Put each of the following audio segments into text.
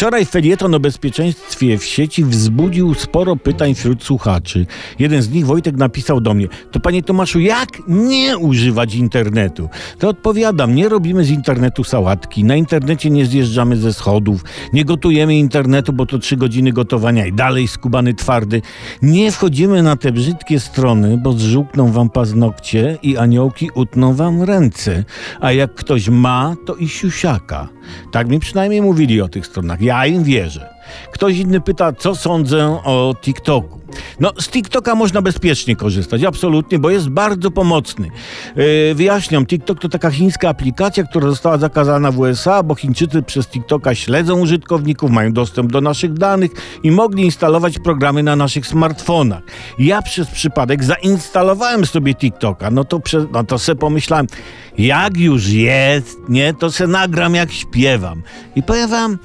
Wczoraj felieton o bezpieczeństwie w sieci wzbudził sporo pytań wśród słuchaczy. Jeden z nich, Wojtek, napisał do mnie: To panie Tomaszu, jak nie używać internetu? To odpowiadam: Nie robimy z internetu sałatki, na internecie nie zjeżdżamy ze schodów, nie gotujemy internetu, bo to trzy godziny gotowania i dalej skubany twardy. Nie wchodzimy na te brzydkie strony, bo zżółkną wam paznokcie i aniołki utną wam ręce. A jak ktoś ma, to i siusiaka. Tak mi przynajmniej mówili o tych stronach. Ja im wierzę. Ktoś inny pyta, co sądzę o TikToku. No, z TikToka można bezpiecznie korzystać, absolutnie, bo jest bardzo pomocny. Yy, wyjaśniam, TikTok to taka chińska aplikacja, która została zakazana w USA, bo Chińczycy przez TikToka śledzą użytkowników, mają dostęp do naszych danych i mogli instalować programy na naszych smartfonach. Ja przez przypadek zainstalowałem sobie TikToka, no to, prze, no to se pomyślałem, jak już jest, nie, to se nagram jak śpiewam. I powiem wam,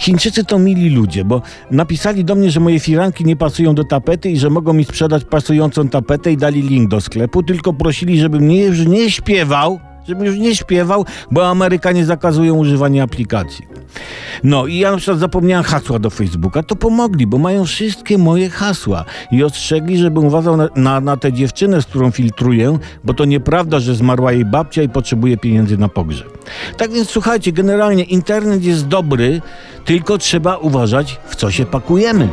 Chińczycy to mili ludzie, bo napisali do mnie, że moje firanki nie pasują do tapety i że mogą mi sprzedać pasującą tapetę i dali link do sklepu, tylko prosili, żebym nie, nie śpiewał, żebym już nie śpiewał, bo Amerykanie zakazują używania aplikacji. No i ja na przykład zapomniałem hasła do Facebooka, to pomogli, bo mają wszystkie moje hasła i ostrzegli, żebym uważał na, na, na tę dziewczynę, z którą filtruję, bo to nieprawda, że zmarła jej babcia i potrzebuje pieniędzy na pogrzeb. Tak więc słuchajcie, generalnie internet jest dobry, tylko trzeba uważać, w co się pakujemy.